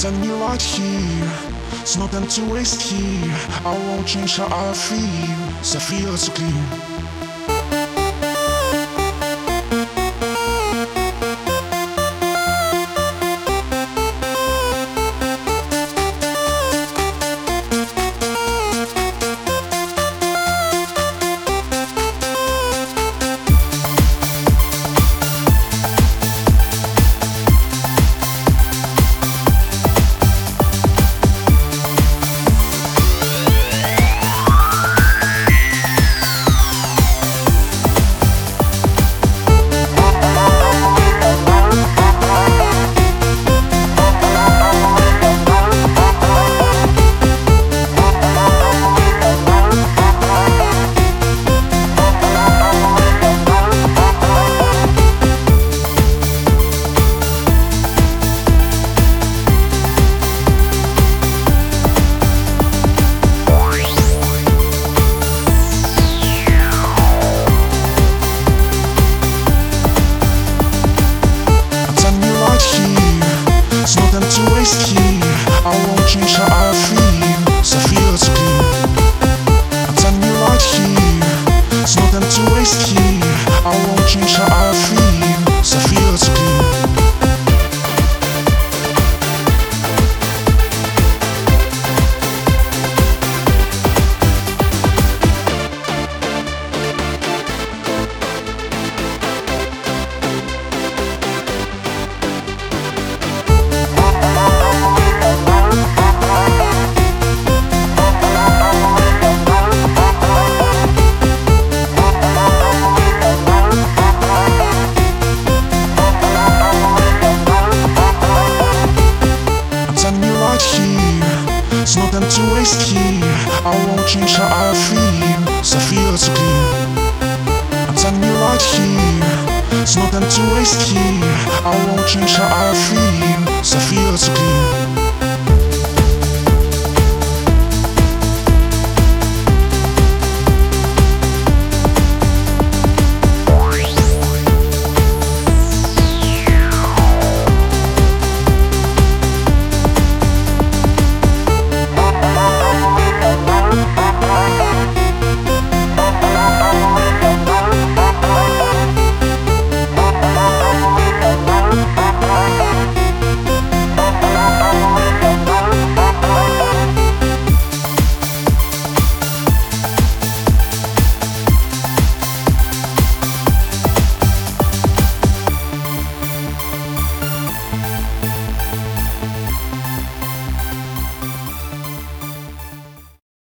telling you right here. It's nothing to waste here. I won't change how I feel. So I feel so clear. To waste here. I won't change how right here. It's nothing to waste here. I won't change how I feel. So I feel so clear. I'm telling you right here. It's nothing to waste here. I won't change how I feel. So I